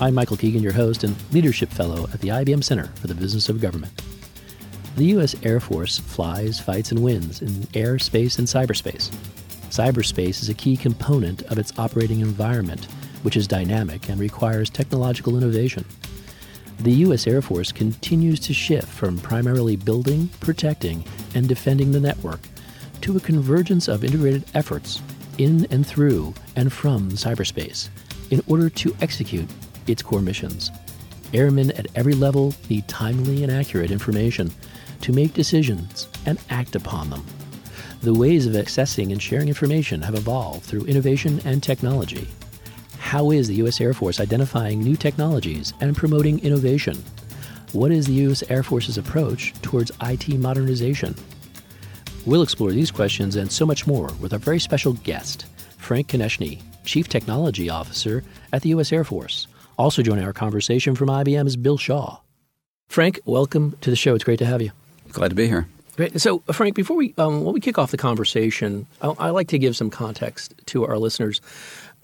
I'm Michael Keegan, your host and Leadership Fellow at the IBM Center for the Business of Government. The U.S. Air Force flies, fights, and wins in air, space, and cyberspace. Cyberspace is a key component of its operating environment, which is dynamic and requires technological innovation. The U.S. Air Force continues to shift from primarily building, protecting, and defending the network to a convergence of integrated efforts in and through and from cyberspace in order to execute its core missions. Airmen at every level need timely and accurate information to make decisions and act upon them. The ways of accessing and sharing information have evolved through innovation and technology. How is the U.S. Air Force identifying new technologies and promoting innovation? What is the U.S. Air Force's approach towards IT modernization? We'll explore these questions and so much more with our very special guest, Frank Konieczny, Chief Technology Officer at the U.S. Air Force. Also joining our conversation from IBM is Bill Shaw. Frank, welcome to the show. It's great to have you. Glad to be here. Great. So, Frank, before we um, when we kick off the conversation, I, I like to give some context to our listeners.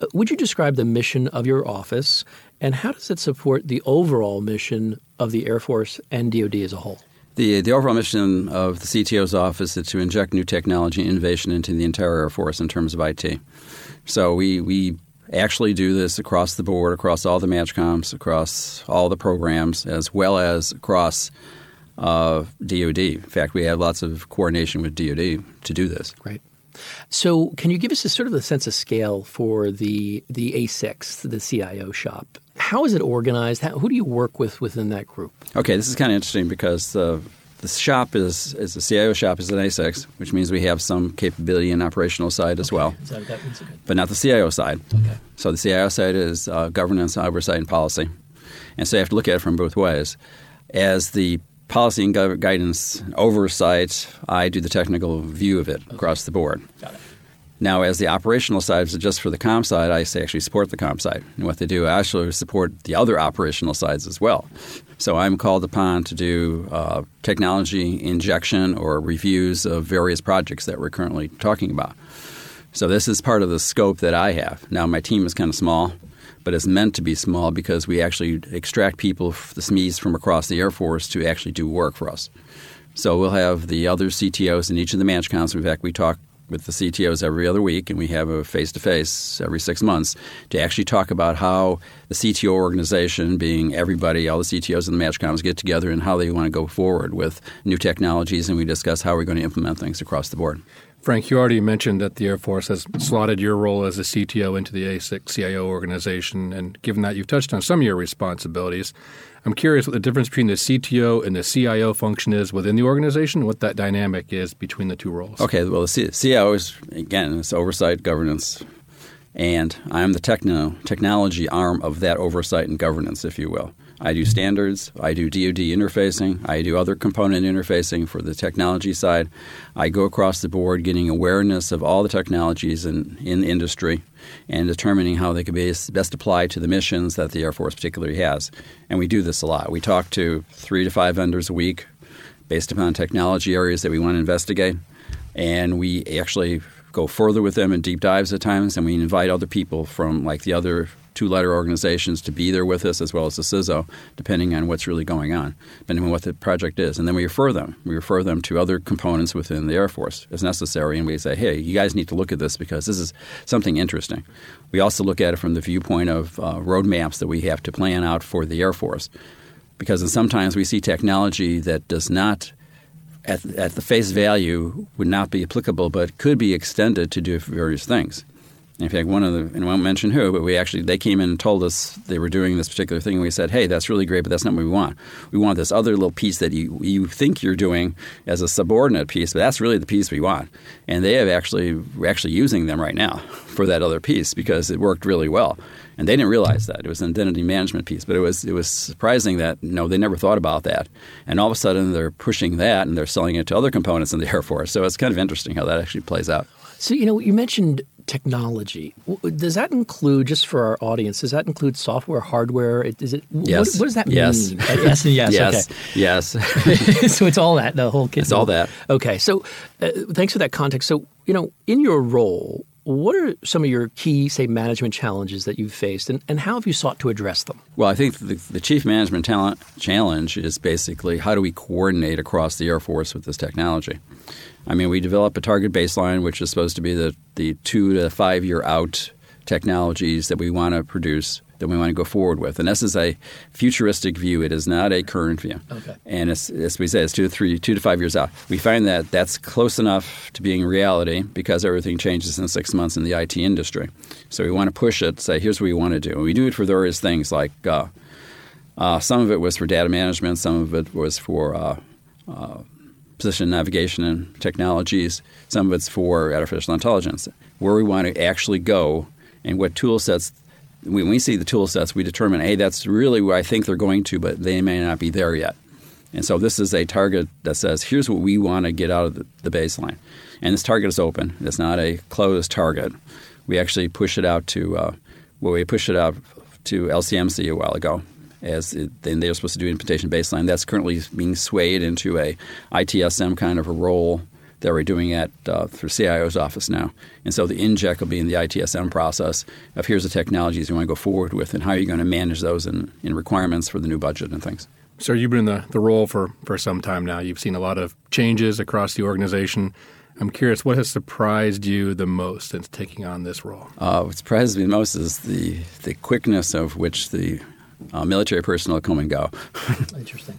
Uh, would you describe the mission of your office, and how does it support the overall mission of the Air Force and DoD as a whole? The, the overall mission of the CTO's office is to inject new technology and innovation into the entire Air Force in terms of IT. So we, we actually do this across the board, across all the MAJCOMs, across all the programs, as well as across uh, DoD. In fact, we have lots of coordination with DoD to do this. Right. So, can you give us a sort of a sense of scale for the the A6, the CIO shop? How is it organized? How, who do you work with within that group? Okay, this is kind of interesting because the the shop is is the CIO shop is an A6, which means we have some capability and operational side as okay. well, so that means okay. but not the CIO side. Okay. So the CIO side is uh, governance, oversight, and policy, and so you have to look at it from both ways. As the policy and gu- guidance oversight, I do the technical view of it Okay. across the board. Got it. Now, as the operational side, just for the com side, I actually support the com side. And what they do, I actually support the other operational sides as well. So I'm called upon to do uh, technology injection or reviews of various projects that we're currently talking about. So this is part of the scope that I have. Now, my team is kind of small, but it's meant to be small because we actually extract people, the SMEs from across the Air Force to actually do work for us. So we'll have the other CTOs in each of the MAJCOMs. In fact, we talk with the CTOs every other week, and we have a face to face every six months to actually talk about how the CTO organization, being everybody, all the CTOs in the MAJCOMs, get together and how they want to go forward with new technologies, and we discuss how we're going to implement things across the board. Frank, you already mentioned that the Air Force has slotted your role as a CTO into the A6 CIO organization, and given that you've touched on some of your responsibilities, I'm curious what the difference between the CTO and the CIO function is within the organization, what that dynamic is between the two roles. Okay, well, the CIO is, again, it's oversight, governance, and I'm the techno, technology arm of that oversight and governance, if you will. I do standards, I do DoD interfacing, I do other component interfacing for the technology side. I go across the board getting awareness of all the technologies in, in the industry and determining how they can be best applied to the missions that the Air Force particularly has. And we do this a lot. We talk to three to five vendors a week based upon technology areas that we want to investigate. And we actually go further with them in deep dives at times, and we invite other people from like the other two letter organizations to be there with us as well as the CISO, depending on what's really going on, depending on what the project is. And then we refer them. We refer them to other components within the Air Force as necessary, and we say, hey, you guys need to look at this because this is something interesting. We also look at it from the viewpoint of uh, roadmaps that we have to plan out for the Air Force. Because sometimes we see technology that does not at, at the face value would not be applicable, but could be extended to do various things. In fact, one of the, and I won't mention who, but we actually, they came in and told us they were doing this particular thing. And we said, hey, that's really great, but that's not what we want. We want this other little piece that you, you think you're doing as a subordinate piece, but that's really the piece we want. And they have actually, we're actually using them right now for that other piece because it worked really well. And they didn't realize that. It was an identity management piece. But it was, it was surprising that, know, they never thought about that. And all of a sudden they're pushing that and they're selling it to other components in the Air Force. So it's kind of interesting how that actually plays out. So, you know, you mentioned technology. Does that include, just for our audience, does that include software, hardware? Is it? Yes. What, what does that yes. mean? yes and yes. yes. Okay. Yes. so it's all that, the whole kit. It's all that. Okay. So uh, thanks for that context. So, you know, in your role, what are some of your key, say, management challenges that you've faced, and, and how have you sought to address them? Well, I think the, the chief management talent challenge is basically how do we coordinate across the Air Force with this technology? I mean, we develop a target baseline, which is supposed to be the, the two to five year out technologies that we want to produce that we want to go forward with. And this is a futuristic view. It is not a current view. Okay. And as we say, it's two to three, two to five years out. We find that that's close enough to being reality because everything changes in six months in the IT industry. So we want to push it. Say, here's what we want to do. And we do it for various things like. Uh, uh, some of it was for data management. Some of it was for uh, uh position navigation and technologies. Some of it's for artificial intelligence. Where we want to actually go and what tool sets when we see the tool sets, we determine, hey, that's really where I think they're going to, but they may not be there yet. And so this is a target that says, here's what we want to get out of the, baseline. And this target is open. It's not a closed target. We actually push it out to, uh, well, we pushed it out to LCMC a while ago as then they're supposed to do implementation baseline. That's currently being swayed into a ITSM kind of a role that we're doing at uh, through CIO's office now. And so the inject will be in the ITSM process of here's the technologies you want to go forward with and how are you going to manage those in, in requirements for the new budget and things. So you've been in the, the role for, for some time now. You've seen a lot of changes across the organization. I'm curious, what has surprised you the most since taking on this role? Uh, what surprises me the most is the, the quickness of which the uh, military personnel come and go. Interesting.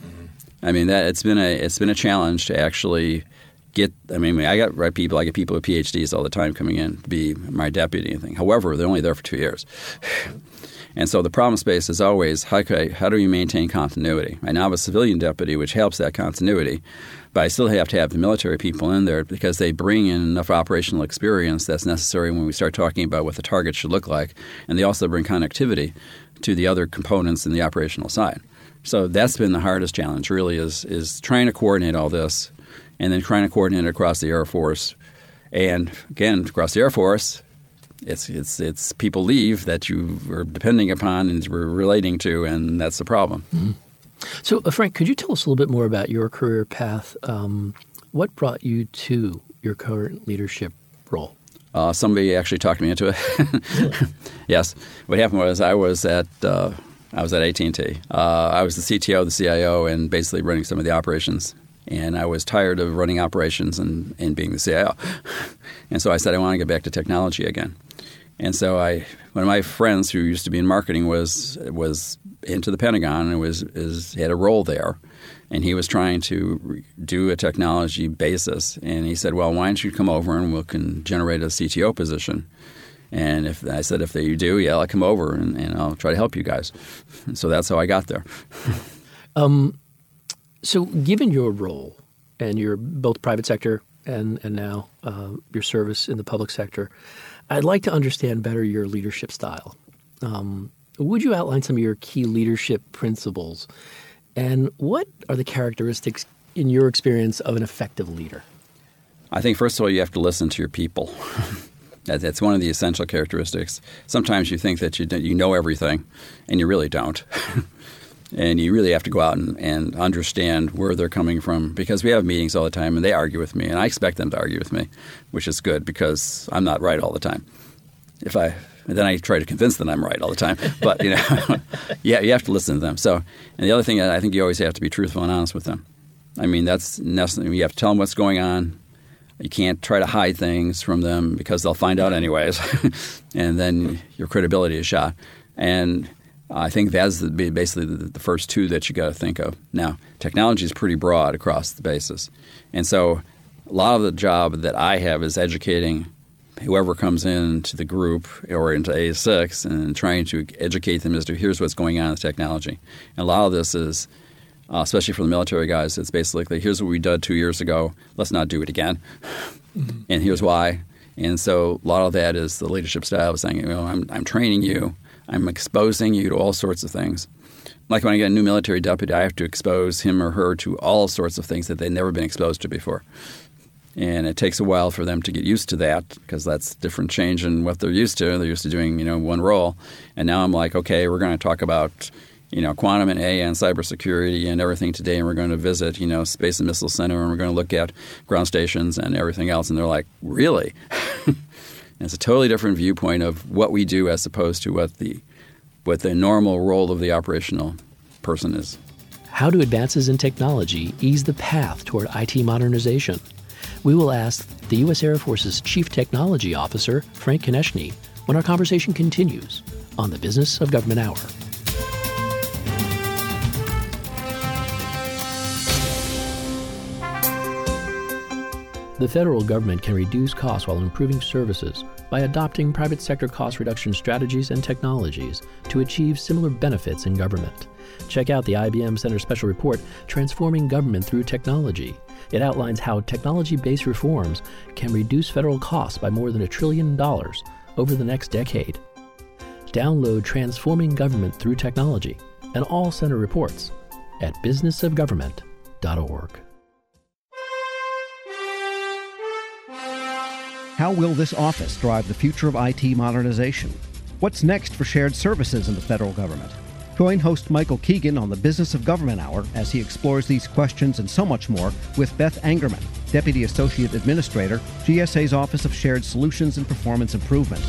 I mean that it's been a it's been a challenge to actually get. I mean, I got right people. I get people with PhDs all the time coming in to be my deputy and thing. However, they're only there for two years. And so the problem space is always how, I, how do you maintain continuity? I now have a civilian deputy, which helps that continuity, but I still have to have the military people in there because they bring in enough operational experience that's necessary when we start talking about what the target should look like, and they also bring connectivity to the other components in the operational side. So that's been the hardest challenge. Really, is is trying to coordinate all this, and then trying to coordinate it across the Air Force, and again across the Air Force, it's it's it's people leave that you are depending upon and we're relating to, and that's the problem. Mm-hmm. So, uh, Frank, could you tell us a little bit more about your career path? Um, what brought you to your current leadership role? Uh, somebody actually talked me into it. yes, what happened was I was at uh, I was at AT and T. Uh, I was the CTO, the CIO, and basically running some of the operations. And I was tired of running operations and, and being the CIO. and so I said I want to get back to technology again. And so I, one of my friends who used to be in marketing was was into the Pentagon and was is, had a role there and he was trying to do a technology basis. And he said, "Well, why don't you come over and we can generate a CTO position?" And if I said, "If you do, yeah, I'll come over and, and I'll try to help you guys." And so that's how I got there. um, so, given your role and your both private sector and and now uh, your service in the public sector, I'd like to understand better your leadership style. Um, would you outline some of your key leadership principles and what are the characteristics, in your experience, of an effective leader? I think, first of all, you have to listen to your people. That's one of the essential characteristics. Sometimes you think that you, you know everything, and you really don't. And you really have to go out and, and understand where they're coming from because we have meetings all the time and they argue with me, and I expect them to argue with me, which is good because I'm not right all the time. If I then I try to convince them I'm right all the time. But you know, yeah, you have to listen to them. So, and the other thing, I think you always have to be truthful and honest with them. I mean, that's necessary. You have to tell them what's going on. You can't try to hide things from them because they'll find out anyways, and then your credibility is shot. And I think that's the, basically the, the first two that you got to think of. Now, technology is pretty broad across the basis, and so a lot of the job that I have is educating whoever comes into the group or into A6 and trying to educate them as to here's what's going on with technology. And a lot of this is, uh, especially for the military guys, it's basically here's what we did two years ago. Let's not do it again. Mm-hmm. And here's why. And so a lot of that is the leadership style of saying, you know, I'm, I'm training you, I'm exposing you to all sorts of things. Like when I get a new military deputy, I have to expose him or her to all sorts of things that they've never been exposed to before and it takes a while for them to get used to that because that's different change in what they're used to. They're used to doing you know one role, and now I'm like, okay, we're going to talk about you know quantum and AI and cybersecurity and everything today, and we're going to visit you know Space and Missile Center, and we're going to look at ground stations and everything else, and they're like, really? it's a totally different viewpoint of what we do as opposed to what the what the normal role of the operational person is. How do advances in technology ease the path toward IT modernization? we will ask the U.S. Air Force's Chief Technology Officer, Frank Konieczny, when our conversation continues on the Business of Government Hour. The federal government can reduce costs while improving services by adopting private sector cost reduction strategies and technologies to achieve similar benefits in government. Check out the IBM Center Special Report, Transforming Government Through Technology it outlines how technology based reforms can reduce federal costs by more than a trillion dollars over the next decade. Download Transforming Government Through Technology and all center reports at businessofgovernment.org. How will this office drive the future of IT modernization? What's next for shared services in the federal government? Join host Michael Keegan on the Business of Government Hour as he explores these questions and so much more with Beth Angerman, Deputy Associate Administrator, GSA's Office of Shared Solutions and Performance Improvement.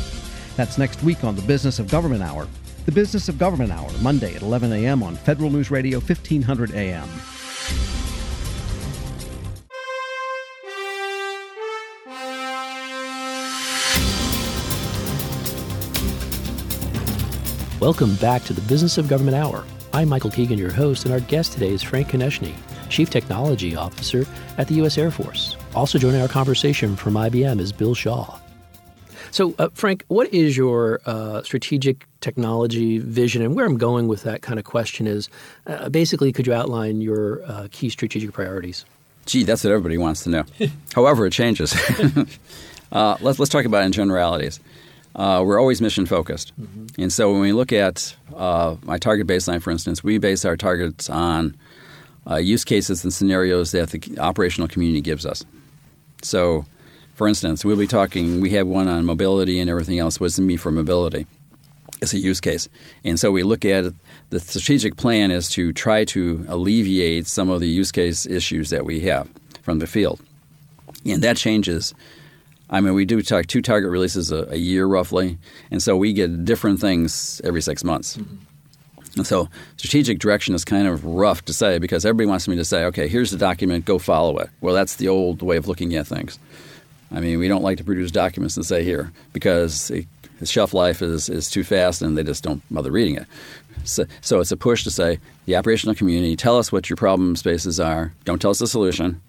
That's next week on the Business of Government Hour. The Business of Government Hour, Monday at 11 a.m. on Federal News Radio 1500 a.m. Welcome back to the Business of Government Hour. I'm Michael Keegan, your host, and our guest today is Frank Konieczny, Chief Technology Officer at the U.S. Air Force. Also joining our conversation from IBM is Bill Shaw. So, uh, Frank, what is your uh, strategic technology vision? And where I'm going with that kind of question is uh, basically, could you outline your uh, key strategic priorities? Gee, that's what everybody wants to know. However, it changes. Uh, let's, let's talk about in generalities uh, we're always mission focused. Mm-hmm. And so when we look at uh, my target baseline, for instance, we base our targets on uh, use cases and scenarios that the operational community gives us. So, for instance, we'll be talking, we have one on mobility and everything else. What does it mean for mobility? It's a use case. And so we look at the strategic plan is to try to alleviate some of the use case issues that we have from the field. And that changes I mean, we do talk two target releases a, a, year roughly, and so we get different things every six months. Mm-hmm. And so strategic direction is kind of rough to say because everybody wants me to say, okay, here's the document, go follow it. Well, that's the old way of looking at things. I mean, we don't like to produce documents and say here because it, the shelf life is, is too fast and they just don't bother reading it. So, so it's a push to say, the operational community, tell us what your problem spaces are. Don't tell us the solution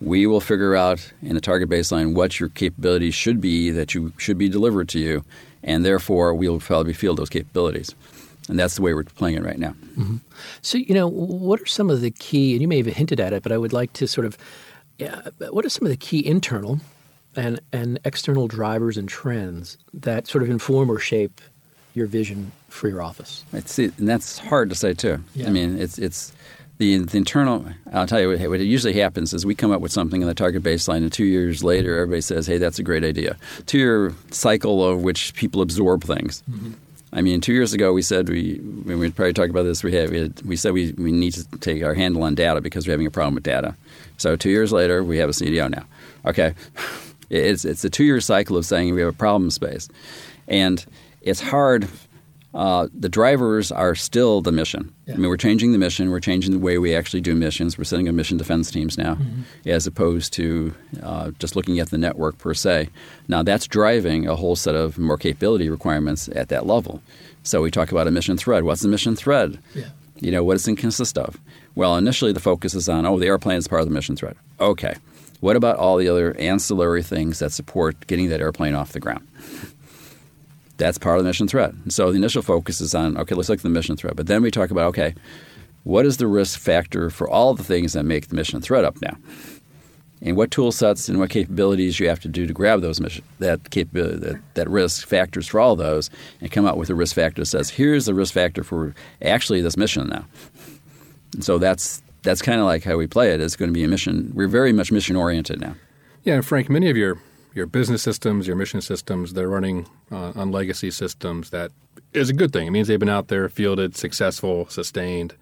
we will figure out in a target baseline what your capabilities should be that you should be delivered to you, and therefore we'll probably field those capabilities. And that's the way we're playing it right now. Mm-hmm. So, you know, what are some of the key, and you may have hinted at it, but I would like to sort of, yeah, what are some of the key internal and, and external drivers and trends that sort of inform or shape your vision for your office? It's, and that's hard to say too. Yeah. I mean, it's it's the, the, internal, I'll tell you what, what usually happens is we come up with something in the target baseline, and two years later, everybody says, hey, that's a great idea. Two year cycle of which people absorb things. Mm-hmm. I mean, two years ago we said we we probably talked about this. We had, we, had, we said we, we need to take our handle on data because we're having a problem with data. So two years later, we have a CDO now. Okay, it's it's a two year cycle of saying we have a problem space, and it's hard uh, the drivers are still the mission. Yeah. I mean, we're changing the mission. We're changing the way we actually do missions. We're setting up mission defense teams now, mm-hmm. as opposed to uh, just looking at the network per se. Now, that's driving a whole set of more capability requirements at that level. So we talk about a mission thread. What's the mission thread? Yeah. You know, what does it consist of? Well, initially the focus is on, oh, the airplane is part of the mission thread. Okay. What about all the other ancillary things that support getting that airplane off the ground? That's part of the mission threat. So the initial focus is on okay, let's look at the mission threat. But then we talk about okay, what is the risk factor for all the things that make the mission threat up now? And what tool sets and what capabilities you have to do to grab those mission that capability that, that risk factors for all those and come out with a risk factor that says here's the risk factor for actually this mission now. And so that's that's kind of like how we play it. It's going to be a mission. We're very much mission oriented now. Yeah, Frank, many of your your business systems, your mission systems, they're running uh, on legacy systems. That is a good thing. It means they've been out there, fielded, successful, sustained,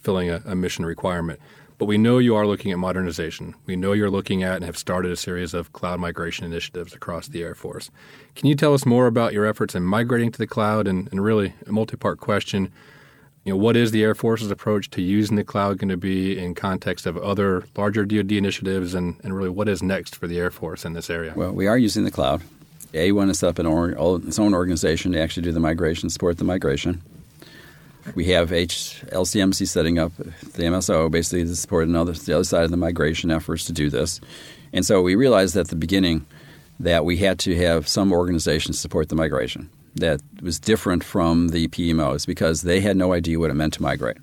filling a, a mission requirement. But we know you are looking at modernization. We know you're looking at and have started a series of cloud migration initiatives across the Air Force. Can you tell us more about your efforts in migrating to the cloud and, and really a multi part question? You know, what is the Air Force's approach to using the cloud going to be in context of other larger DoD initiatives, and, and really what is next for the Air Force in this area? Well, we are using the cloud. A1 is set up or, its own organization to actually do the migration, support the migration. We have H, LCMC setting up the MSO basically to support another, the other side of the migration efforts to do this. And so we realized at the beginning that we had to have some organization support the migration that was different from the PMOs because they had no idea what it meant to migrate.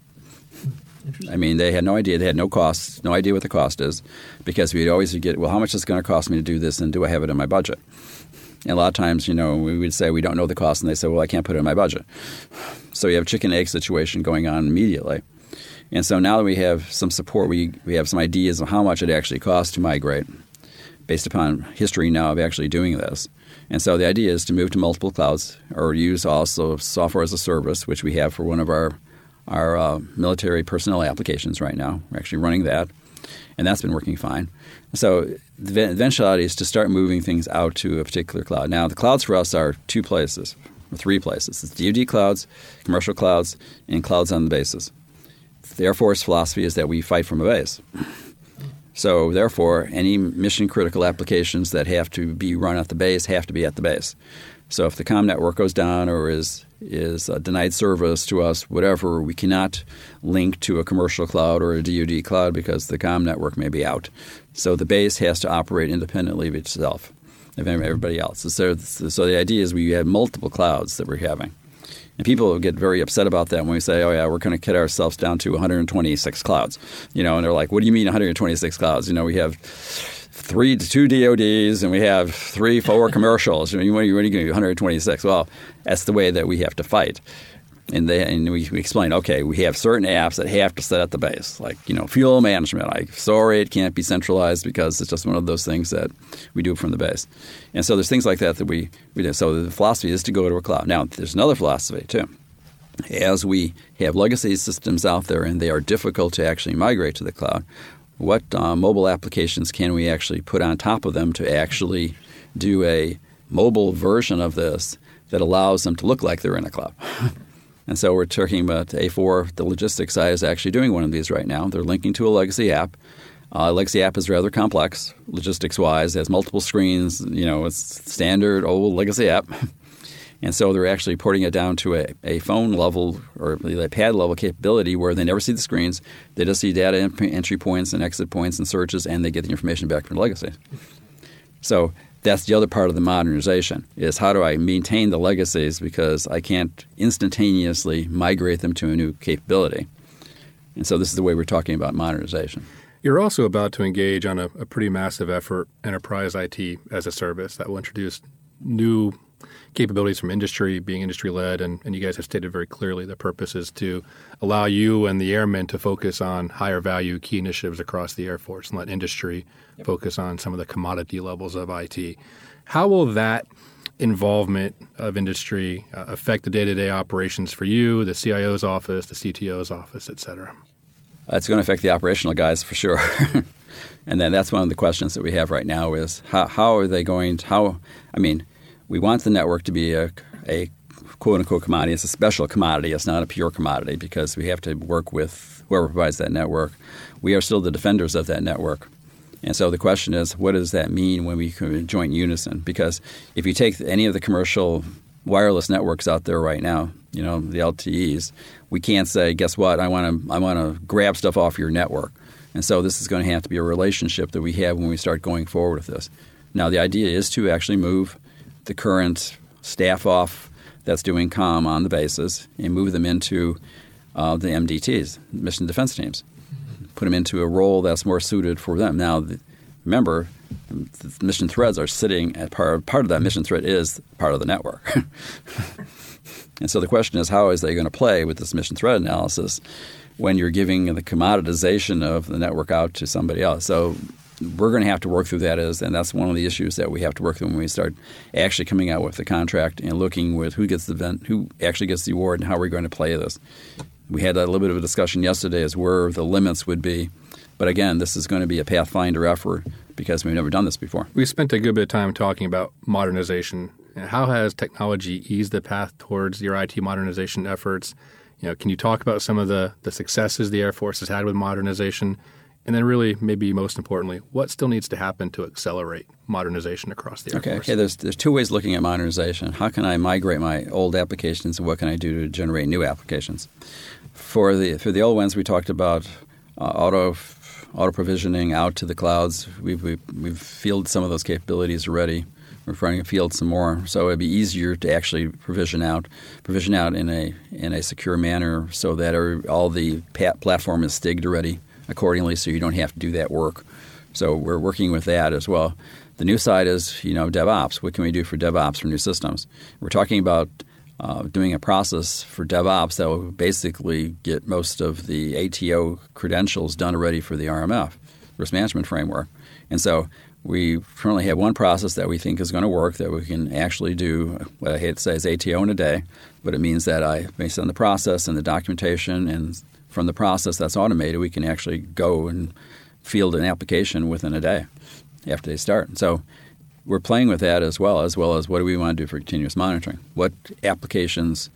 I mean, they had no idea. They had no costs, no idea what the cost is, because we'd always get, well, how much is it going to cost me to do this, and do I have it in my budget? And a lot of times, you know, we would say we don't know the cost, and they say, well, I can't put it in my budget. So you have a chicken egg situation going on immediately. And so now that we have some support, we, we have some ideas of how much it actually costs to migrate based upon history now of actually doing this. And so the idea is to move to multiple clouds or use also software as a service, which we have for one of our our uh, military personnel applications right now. We're actually running that, and that's been working fine. So the eventuality is to start moving things out to a particular cloud. Now the clouds for us are two places, or three places. It's DoD clouds, commercial clouds, and clouds on the bases. The Air Force philosophy is that we fight from a base. So, therefore, any mission critical applications that have to be run at the base have to be at the base. So, if the COM network goes down or is is uh, denied service to us, whatever, we cannot link to a commercial cloud or a DoD cloud because the COM network may be out. So, the base has to operate independently of itself, of everybody else. So, so the idea is we have multiple clouds that we're having. And people get very upset about that when we say, oh, yeah, we're going to cut ourselves down to 126 clouds. You know, and they're like, what do you mean 126 clouds? You know, we have three two DODs and we have three four commercials. I mean, what are you, going to do? 126? Well, that's the way that we have to fight and they and we, we explain, okay, we have certain apps that have to set at the base, like you know fuel management. I sorry, it can't be centralized because it's just one of those things that we do from the base. And so there's things like that that we we do. So the philosophy is to go to a cloud. Now there's another philosophy too. As we have legacy systems out there and they are difficult to actually migrate to the cloud, what uh, mobile applications can we actually put on top of them to actually do a mobile version of this that allows them to look like they're in a cloud? And so we're talking about A4. The logistics side is actually doing one of these right now. They're linking to a legacy app. Uh, legacy app is rather complex logistics wise. Has multiple screens. You know, it's standard old legacy app. And so they're actually porting it down to a, a phone level or a pad level capability where they never see the screens. They just see data entry points and exit points and searches, and they get the information back from the legacy. So that's the other part of the modernization is how do I maintain the legacies because I can't instantaneously migrate them to a new capability. And so this is the way we're talking about modernization. You're also about to engage on a, a pretty massive effort, enterprise IT as a service, that will introduce new capabilities from industry, being industry led, and, and you guys have stated very clearly the purpose is to allow you and the airmen to focus on higher value key initiatives across the Air Force and let industry yep. focus on some of the commodity levels of IT. How will that involvement of industry uh, affect the day-to-day operations for you, the CIO's office, the CTO's office, et cetera? It's going to affect the operational guys for sure. and then that's one of the questions that we have right now is how, how are they going to, how, I mean, we want the network to be a, a quote unquote commodity. It's a special commodity. It's not a pure commodity because we have to work with whoever provides that network. We are still the defenders of that network. And so the question is, what does that mean when we can joint unison? Because if you take any of the commercial wireless networks out there right now, you know, the LTEs, we can't say, guess what, I want to I want to grab stuff off your network. And so this is going to have to be a relationship that we have when we start going forward with this. Now the idea is to actually move the current staff off that's doing COM on the bases and move them into uh, the MDTs, mission defense teams put them into a role that's more suited for them. Now, the, remember, the mission threads are sitting at part, part of that mission thread is part of the network. and so the question is, how is they going to play with this mission thread analysis when you're giving the commoditization of the network out to somebody else? So we're going to have to work through that as, and that's one of the issues that we have to work through when we start actually coming out with the contract and looking with who gets the event, who actually gets the award, and how we're going to play this we had a little bit of a discussion yesterday as where the limits would be. But again, this is going to be a pathfinder effort because we've never done this before. We spent a good bit of time talking about modernization. How has technology eased the path towards your IT modernization efforts? You know, can you talk about some of the, the successes the Air Force has had with modernization? And then, really, maybe most importantly, what still needs to happen to accelerate modernization across the Air okay, Force? Okay, there's, there's two ways looking at modernization. How can I migrate my old applications, and what can I do to generate new applications? For the for the old ones, we talked about uh, auto auto provisioning out to the clouds. We've, we've, we've fielded some of those capabilities already. We're trying to field some more, so it'd be easier to actually provision out, provision out in a in a secure manner, so that all the platform is stigged already accordingly, so you don't have to do that work. So we're working with that as well. The new side is you know DevOps. What can we do for DevOps for new systems? We're talking about uh, doing a process for DevOps that will basically get most of the ATO credentials done already for the RMF, risk management framework. And so we currently have one process that we think is going to work that we can actually do what I hate to say is ATO in a day, but it means that I, based on the process and the documentation and from the process that's automated, we can actually go and field an application within a day after they start. So we're playing with that as well, as well as what do we want to do for continuous monitoring? What applications,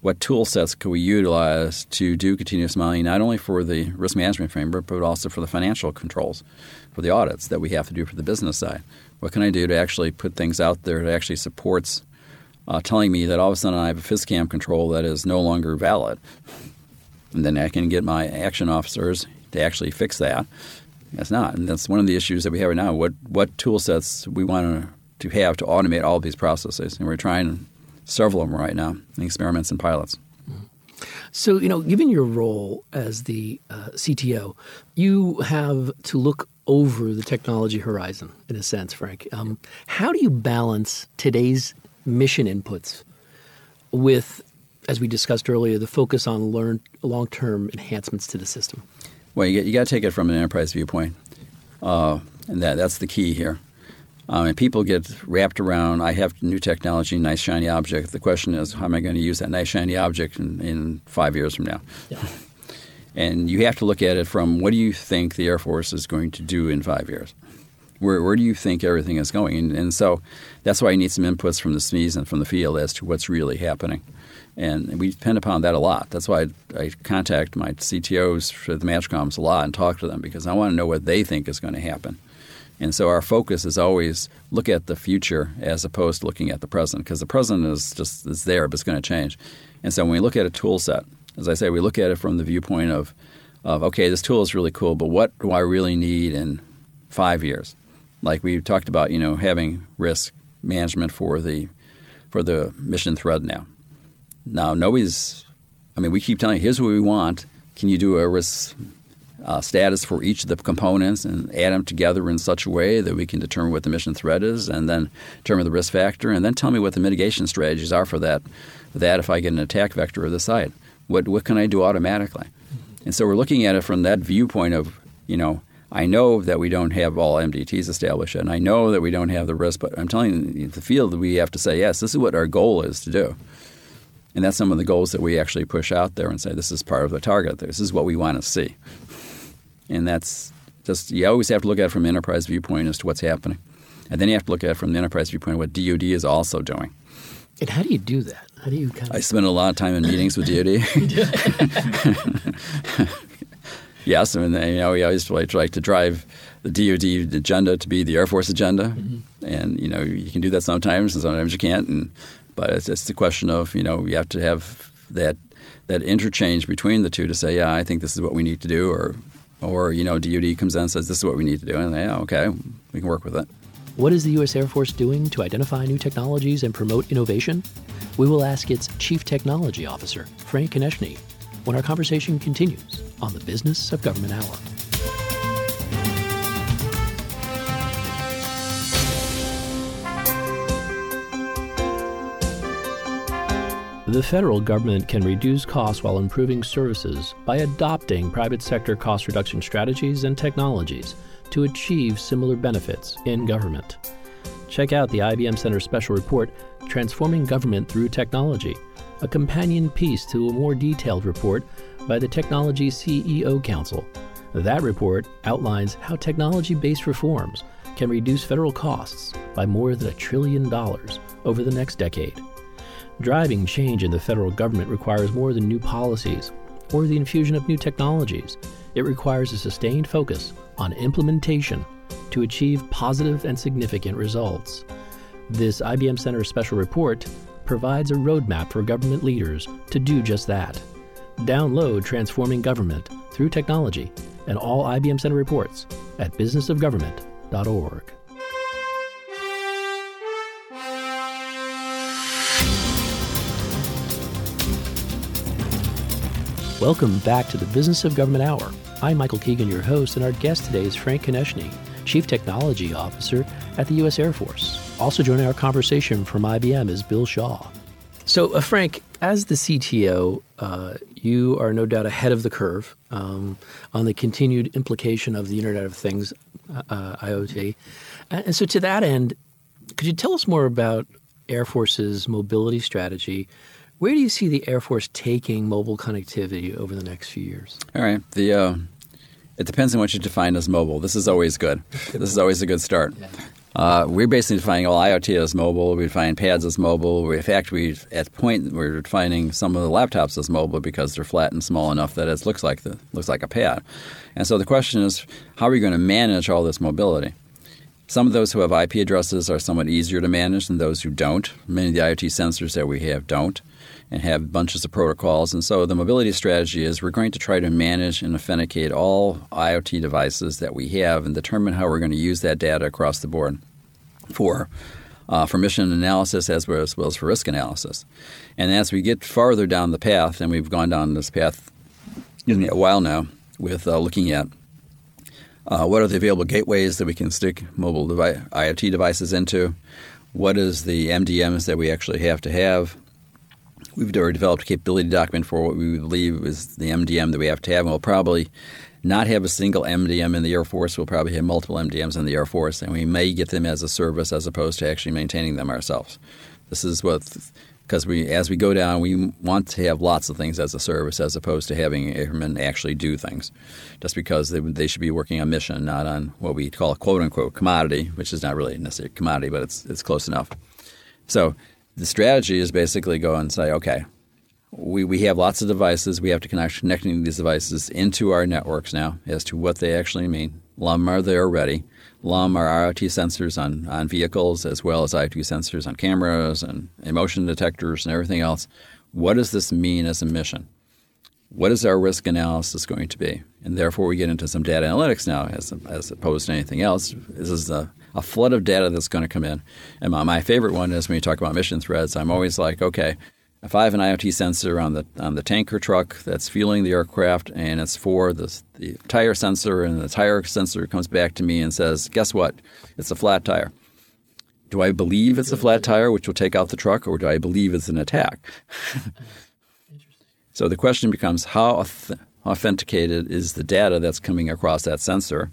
what tool sets can we utilize to do continuous monitoring, not only for the risk management framework, but also for the financial controls, for the audits that we have to do for the business side? What can I do to actually put things out there that actually supports uh, telling me that all of a sudden I have a FISCAM control that is no longer valid? And then I can get my action officers to actually fix that That's not, and that's one of the issues that we have right now. What what tool sets we want to have to automate all these processes, and we're trying several of them right now in experiments and pilots. So, you know, given your role as the uh, CTO, you have to look over the technology horizon, in a sense, Frank. Um, how do you balance today's mission inputs with, as we discussed earlier, the focus on learn long term enhancements to the system? Well, you, you got to take it from an enterprise viewpoint, uh, and that that's the key here. Um, and people get wrapped around. I have new technology, nice shiny object. The question is, how am I going to use that nice shiny object in, in five years from now? Yeah. and you have to look at it from what do you think the Air Force is going to do in five years? Where, where do you think everything is going? And, and so that's why you need some inputs from the SMEs and from the field as to what's really happening. And we depend upon that a lot. That's why I, I contact my CTOs for the MAJCOMs a lot and talk to them because I want to know what they think is going to happen. And so our focus is always look at the future as opposed to looking at the present because the present is just is there, but it's going to change. And so when we look at a tool set, as I say, we look at it from the viewpoint of, of okay, this tool is really cool, but what do I really need in five years? Like we talked about, you know, having risk management for the for the mission thread now. Now, nobody's, I mean, we keep telling you, here's what we want. Can you do a risk uh, status for each of the components and add them together in such a way that we can determine what the mission threat is and then determine the risk factor and then tell me what the mitigation strategies are for that, that if I get an attack vector of the site. What, what can I do automatically? And so we're looking at it from that viewpoint of, you know, I know that we don't have all MDTs established, and I know that we don't have the risk, but I'm telling you, the field, we have to say, yes, this is what our goal is to do. And that's some of the goals that we actually push out there and say, this is part of the target. This is what we want to see. And that's just, you always have to look at it from an enterprise viewpoint as to what's happening. And then you have to look at it from the enterprise viewpoint what DoD is also doing. And how do you do that? How do you kind of? I spend a lot of time in meetings with DoD. yes, I mean, you know, we always like, like to drive the DoD agenda to be the Air Force agenda, mm-hmm. and you know, you can do that sometimes, and sometimes you can't. And but it's, it's the question of you know you have to have that that interchange between the two to say, yeah, I think this is what we need to do, or or you know, DoD comes in and says this is what we need to do, and yeah, okay, we can work with it. What is the U.S. Air Force doing to identify new technologies and promote innovation? We will ask its Chief Technology Officer, Frank Konieczny, when our conversation continues on the Business of Government Hour. The federal government can reduce costs while improving services by adopting private sector cost reduction strategies and technologies to achieve similar benefits in government. Check out the IBM Center special report, Transforming Government Through Technology, a companion piece to a more detailed report by the Technology CEO Council. That report outlines how technology based reforms can reduce federal costs by more than a trillion dollars over the next decade. Driving change in the federal government requires more than new policies or the infusion of new technologies. It requires a sustained focus on implementation to achieve positive and significant results. This IBM Center special report provides a roadmap for government leaders to do just that. Download Transforming Government through Technology and all IBM Center reports at businessofgovernment.org. Welcome back to the Business of Government Hour. I'm Michael Keegan, your host, and our guest today is Frank Konieczny, Chief Technology Officer at the U.S. Air Force. Also joining our conversation from IBM is Bill Shaw. So, uh, Frank, as the CTO, uh, you are no doubt ahead of the curve um, on the continued implication of the Internet of Things, uh, uh IoT. And so, to that end, could you tell us more about Air Force's mobility strategy where do you see the Air Force taking mobile connectivity over the next few years? All right. The uh, it depends on what you define as mobile. This is always good. this is always a good start. Yeah. Uh, we're basically defining all IoT as mobile. We define pads as mobile. We, in fact, we at the point we're defining some of the laptops as mobile because they're flat and small enough that it looks like the looks like a pad. And so the question is, how are we going to manage all this mobility? Some of those who have IP addresses are somewhat easier to manage than those who don't. Many of the IoT sensors that we have don't and have bunches of protocols. And so the mobility strategy is we're going to try to manage and authenticate all IoT devices that we have and determine how we're going to use that data across the board for uh, for mission analysis as well, as well as for risk analysis. And as we get farther down the path, and we've gone down this path excuse me, a while now with uh, looking at uh, what are the available gateways that we can stick mobile IoT devices into? What is the MDMs that we actually have to have? We've already developed a capability document for what we believe is the MDM that we have to have, and we'll probably not have a single MDM in the Air Force. We'll probably have multiple MDMs in the Air Force, and we may get them as a service as opposed to actually maintaining them ourselves. This is what because we as we go down, we want to have lots of things as a service as opposed to having airmen actually do things, just because they, they should be working on mission, not on what we call a quote unquote commodity, which is not really necessarily a commodity, but it's it's close enough. So the strategy is basically go and say, okay, we, we have lots of devices. We have to connect connecting these devices into our networks now as to what they actually mean. LUM are there already. LUM are IoT sensors on, on vehicles as well as IoT sensors on cameras and emotion detectors and everything else. What does this mean as a mission? What is our risk analysis going to be? And therefore, we get into some data analytics now as, as opposed to anything else. This is a a flood of data that's going to come in. And my, my favorite one is when you talk about mission threads, I'm always like, okay, if I have an IoT sensor on the on the tanker truck that's fueling the aircraft, and it's for the, the tire sensor, and the tire sensor comes back to me and says, "Guess what? It's a flat tire." Do I believe it's a flat tire, which will take out the truck, or do I believe it's an attack? so the question becomes, how authenticated is the data that's coming across that sensor?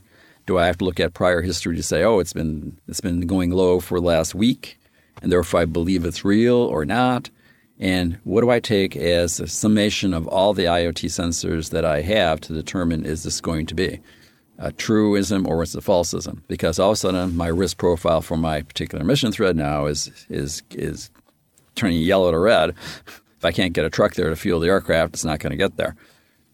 Do I have to look at prior history to say, oh, it's been it's been going low for the last week, and therefore I believe it's real or not? And what do I take as a summation of all the IoT sensors that I have to determine is this going to be a truism or is it a falsism? Because all of a sudden my risk profile for my particular mission thread now is is is turning yellow to red. If I can't get a truck there to fuel the aircraft, it's not going to get there.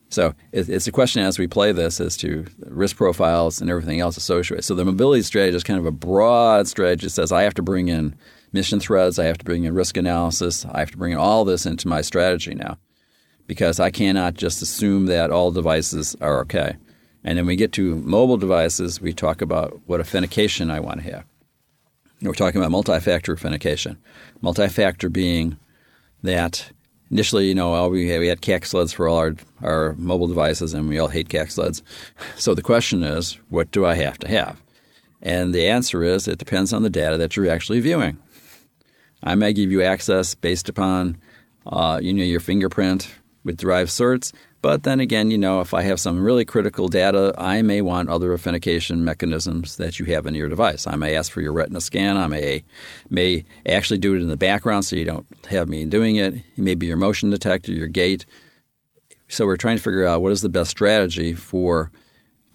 So it's a question as we play this as to risk profiles and everything else associated. So the mobility strategy is kind of a broad strategy that says I have to bring in mission threads, I have to bring in risk analysis, I have to bring all this into my strategy now because I cannot just assume that all devices are okay. And then we get to mobile devices, we talk about what authentication I want to have. We're talking about multi-factor authentication. Multi-factor being that initially, you know, we had, we had CAC sleds for all our, our mobile devices, and we all hate CAC sleds. So the question is, what do I have to have? And the answer is, it depends on the data that you're actually viewing. I may give you access based upon, uh, you know, your fingerprint with derived certs, but then again, you know, if I have some really critical data, I may want other authentication mechanisms that you have in your device. I may ask for your retina scan. I may may actually do it in the background so you don't have me doing it. Maybe your motion detector, your gait. So we're trying to figure out what is the best strategy for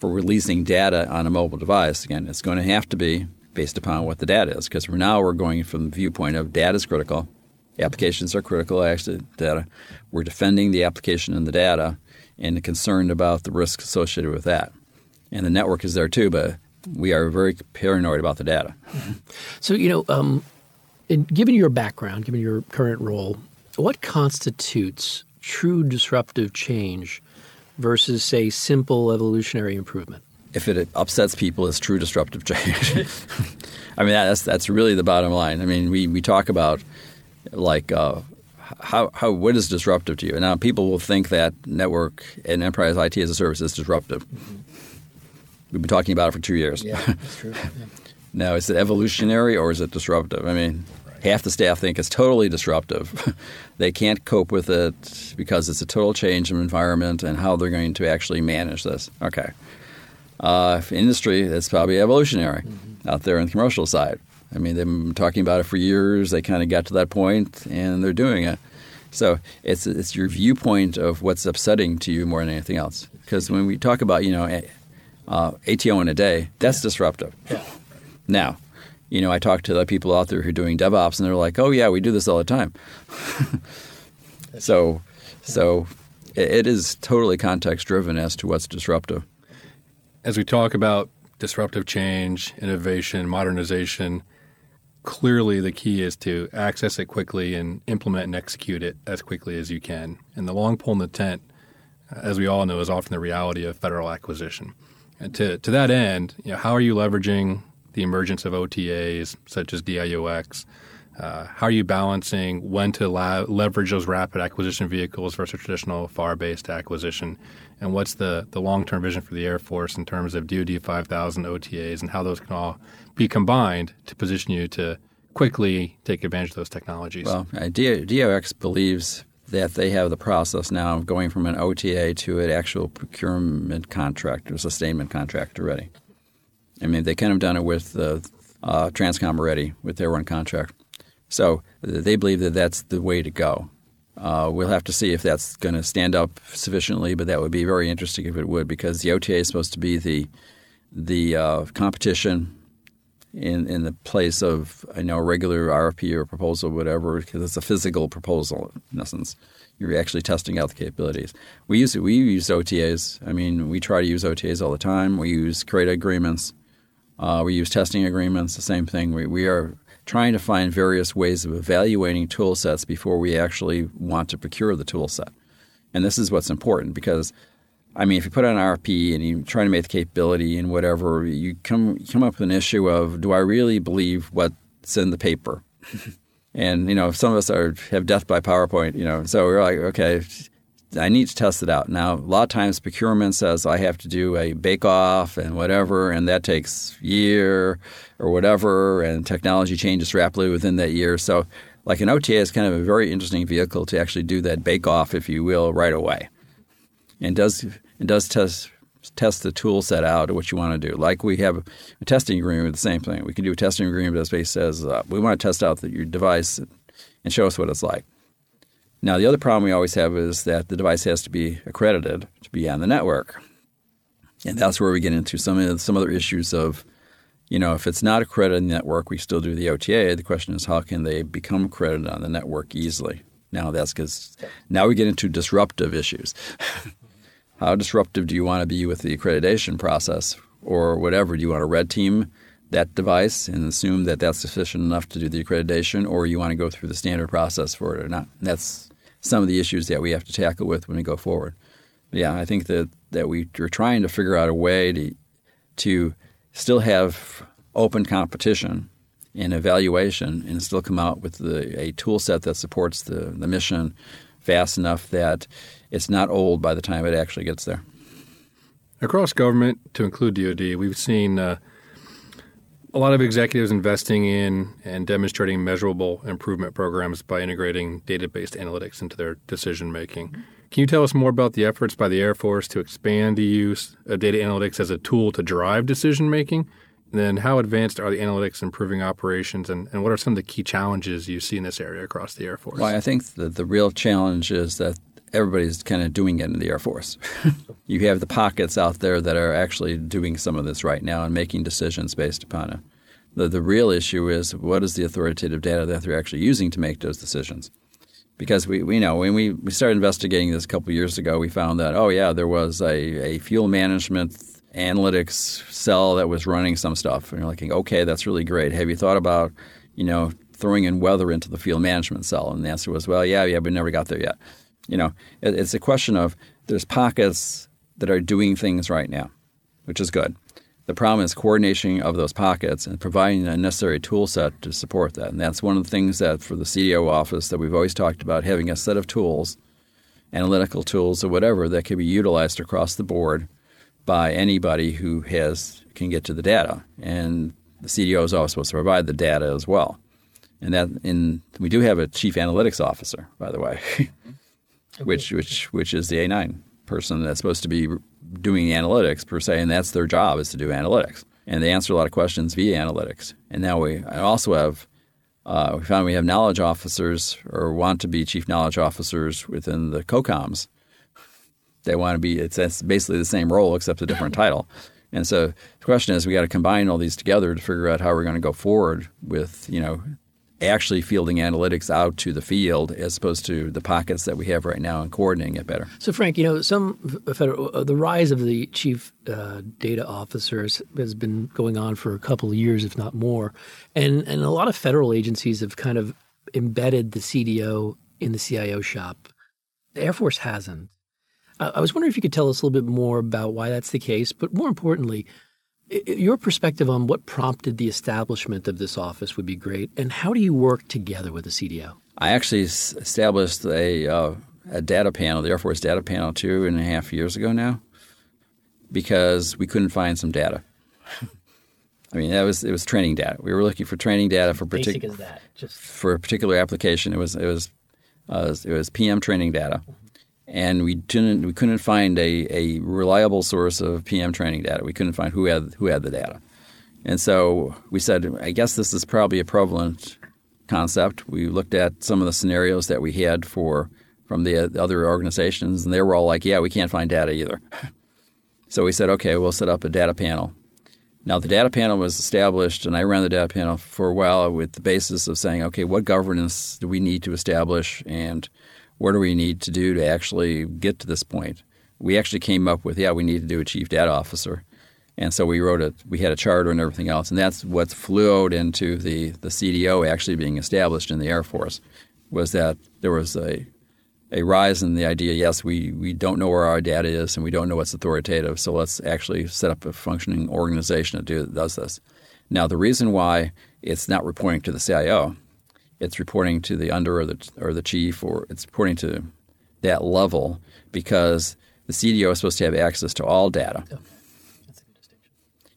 for releasing data on a mobile device. Again, it's going to have to be based upon what the data is because now we're going from the viewpoint of data is critical Applications are critical actually data. We're defending the application and the data and concerned about the risks associated with that. And the network is there too, but we are very paranoid about the data. So, you know, um, in, given your background, given your current role, what constitutes true disruptive change versus, say, simple evolutionary improvement? If it upsets people, it's true disruptive change. I mean, that's that's really the bottom line. I mean, we, we talk about like uh, how, how what is disruptive to you? Now people will think that network and enterprise IT as a service is disruptive. Mm-hmm. We've been talking about it for two years. Yeah, that's true. Yeah. now, is it evolutionary or is it disruptive? I mean, right. half the staff think it's totally disruptive. they can't cope with it because it's a total change in environment and how they're going to actually manage this. Okay. Uh, industry, it's probably evolutionary mm-hmm. out there in the commercial side. I mean, they've been talking about it for years. They kind of got to that point, and they're doing it. So it's it's your viewpoint of what's upsetting to you more than anything else. Because when we talk about you know uh, ATO in a day, that's yeah. disruptive. Yeah. Now, you know, I talk to the people out there who are doing DevOps, and they're like, "Oh yeah, we do this all the time." so, so it, it is totally context driven as to what's disruptive. As we talk about disruptive change, innovation, modernization, clearly the key is to access it quickly and implement and execute it as quickly as you can. And the long pole in the tent, as we all know, is often the reality of federal acquisition. And to, to that end, you know, how are you leveraging the emergence of OTAs such as DIUX? Uh, how are you balancing when to la- leverage those rapid acquisition vehicles versus traditional FAR-based acquisition? And what's the, the long-term vision for the Air Force in terms of DoD 5000 OTAs and how those can all be combined to position you to quickly take advantage of those technologies? Well, uh, DIUX believes that they have the process now of going from an OTA to an actual procurement contract or sustainment contract already. I mean, they kind of done it with uh, Transcom already with their one contract. So they believe that that's the way to go. Uh, we'll have to see if that's going to stand up sufficiently, but that would be very interesting if it would, because the OTA is supposed to be the the uh, competition in in the place of I know a regular RFP or proposal, or whatever, because it's a physical proposal in essence. You're actually testing out the capabilities. We use we use OTAs. I mean, we try to use OTAs all the time. We use CRADA agreements. Uh, we use testing agreements. The same thing. We we are trying to find various ways of evaluating tool sets before we actually want to procure the tool set. And this is what's important because I mean, if you put out an RFP and you try to make the capability and whatever, you come come up with an issue of do I really believe what's in the paper? and you know, some of us are have death by PowerPoint. You know, so we're like, okay, I need to test it out. Now, a lot of times procurement says I have to do a bake off and whatever, and that takes year or whatever, and technology changes rapidly within that year. So, like an OTA is kind of a very interesting vehicle to actually do that bake off, if you will, right away and does it does test test the tool set out of what you want to do. Like we have a testing agreement, with the same thing. We can do a testing agreement that basically says uh, we want to test out the, your device and show us what it's like. Now, the other problem we always have is that the device has to be accredited to be on the network. And that's where we get into some of some other issues of, you know, if it's not accredited network, we still do the OTA. The question is, how can they become accredited on the network easily? Now that's because now we get into disruptive issues. how disruptive do you want to be with the accreditation process or whatever? Do you want to red team that device and assume that that's sufficient enough to do the accreditation, or you want to go through the standard process for it or not? That's some of the issues that we have to tackle with when we go forward. Yeah, I think that that we are trying to figure out a way to to still have open competition and evaluation and still come out with the, a tool set that supports the, the mission fast enough that it's not old by the time it actually gets there. Across government, to include DoD, we've seen uh, a lot of executives investing in and demonstrating measurable improvement programs by integrating data based analytics into their decision making. Can you tell us more about the efforts by the Air Force to expand the use of data analytics as a tool to drive decision making? And then, how advanced are the analytics improving operations, and, and what are some of the key challenges you see in this area across the Air Force? Well, I think the, the real challenge is that everybody's kind of doing it in the Air Force. you have the pockets out there that are actually doing some of this right now and making decisions based upon it. The, the real issue is what is the authoritative data that they're actually using to make those decisions? Because we, we know when we, we started investigating this a couple years ago, we found that, oh, yeah, there was a, a fuel management analytics cell that was running some stuff. And you're like, okay, that's really great. Have you thought about, you know, throwing in weather into the fuel management cell? And the answer was, well, yeah, yeah, we never got there yet. You know, it, it's a question of there's pockets that are doing things right now, which is good. The problem is coordination of those pockets and providing a necessary tool set to support that. And that's one of the things that for the CDO office that we've always talked about having a set of tools, analytical tools or whatever that can be utilized across the board by anybody who has can get to the data. And the CDO is always supposed to provide the data as well. And that in we do have a chief analytics officer, by the way. Mm-hmm. Which which which is the A9 person that's supposed to be doing analytics per se, and that's their job is to do analytics. And they answer a lot of questions via analytics. And now we also have uh, we found we have knowledge officers or want to be chief knowledge officers within the COCOMs. They want to be it's, it's basically the same role except a different title. And so the question is, we got to combine all these together to figure out how we're going to go forward with you know actually fielding analytics out to the field as opposed to the pockets that we have right now and coordinating it better. So, Frank, you know, some federal, uh, the rise of the chief uh, data officers has been going on for a couple of years, if not more, and and a lot of federal agencies have kind of embedded the CDO in the CIO shop. The Air Force hasn't. I was wondering if you could tell us a little bit more about why that's the case, but more importantly, your perspective on what prompted the establishment of this office would be great. And how do you work together with the CDO? I actually established a, uh, a data panel, the Air Force data panel, two and a half years ago now, because we couldn't find some data. I mean, that was it was training data. We were looking for training data for particular Just... for a particular application. It was it was uh, it was PM training data. Mm-hmm and we didn't we couldn't find a, a reliable source of PM training data. We couldn't find who had who had the data, and so we said, I guess this is probably a prevalent concept. We looked at some of the scenarios that we had for from the other organizations, and they were all like, "Yeah, we can't find data either." so we said, "Okay, we'll set up a data panel." Now the data panel was established, and I ran the data panel for a while with the basis of saying, "Okay, what governance do we need to establish?" and what do we need to do to actually get to this point? We actually came up with, yeah, we need to do a chief data officer. And so we wrote a, we had a charter and everything else. And that's what flowed into the, the CDO actually being established in the Air Force was that there was a, a rise in the idea, yes, we, we don't know where our data is and we don't know what's authoritative. So let's actually set up a functioning organization that, do, that does this. Now, the reason why it's not reporting to the CIO it's reporting to the under or the or the chief, or it's reporting to that level because the CDO is supposed to have access to all data. Yeah.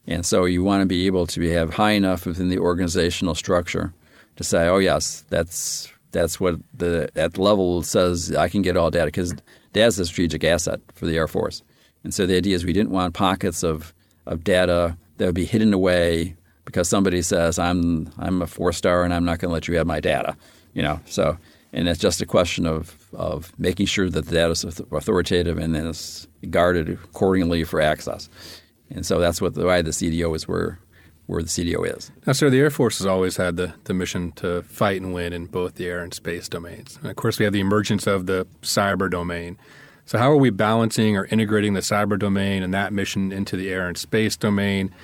And so you want to be able to be, have high enough within the organizational structure to say, oh yes, that's that's what the at level says I can get all data because data is a strategic asset for the Air Force. And so the idea is we didn't want pockets of, of data that would be hidden away because somebody says I'm I'm a four star and I'm not going to let you have my data. You know, so and it's just a question of of making sure that the data is authoritative and it's guarded accordingly for access. And so that's what the, why the CDO is where where the CDO is. Now, sir, the Air Force has always had the, the mission to fight and win in both the air and space domains. And of course, we have the emergence of the cyber domain. So, how are we balancing or integrating the cyber domain and that mission into the air and space domain?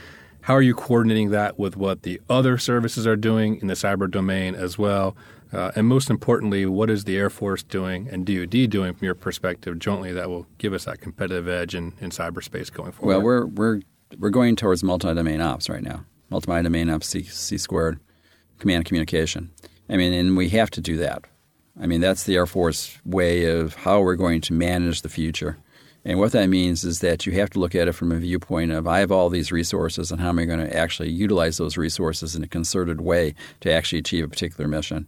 How are you coordinating that with what the other services are doing in the cyber domain as well? Uh, and most importantly, what is the Air Force doing and DoD doing from your perspective jointly that will give us that competitive edge in, in cyberspace going forward? Well, we're we're we're going towards multi-domain ops right now. Multi-domain ops, C, C squared, command and communication. I mean, and we have to do that. I mean, that's the Air Force way of how we're going to manage the future. And what that means is that you have to look at it from a viewpoint of I have all these resources and how am I going to actually utilize those resources in a concerted way to actually achieve a particular mission.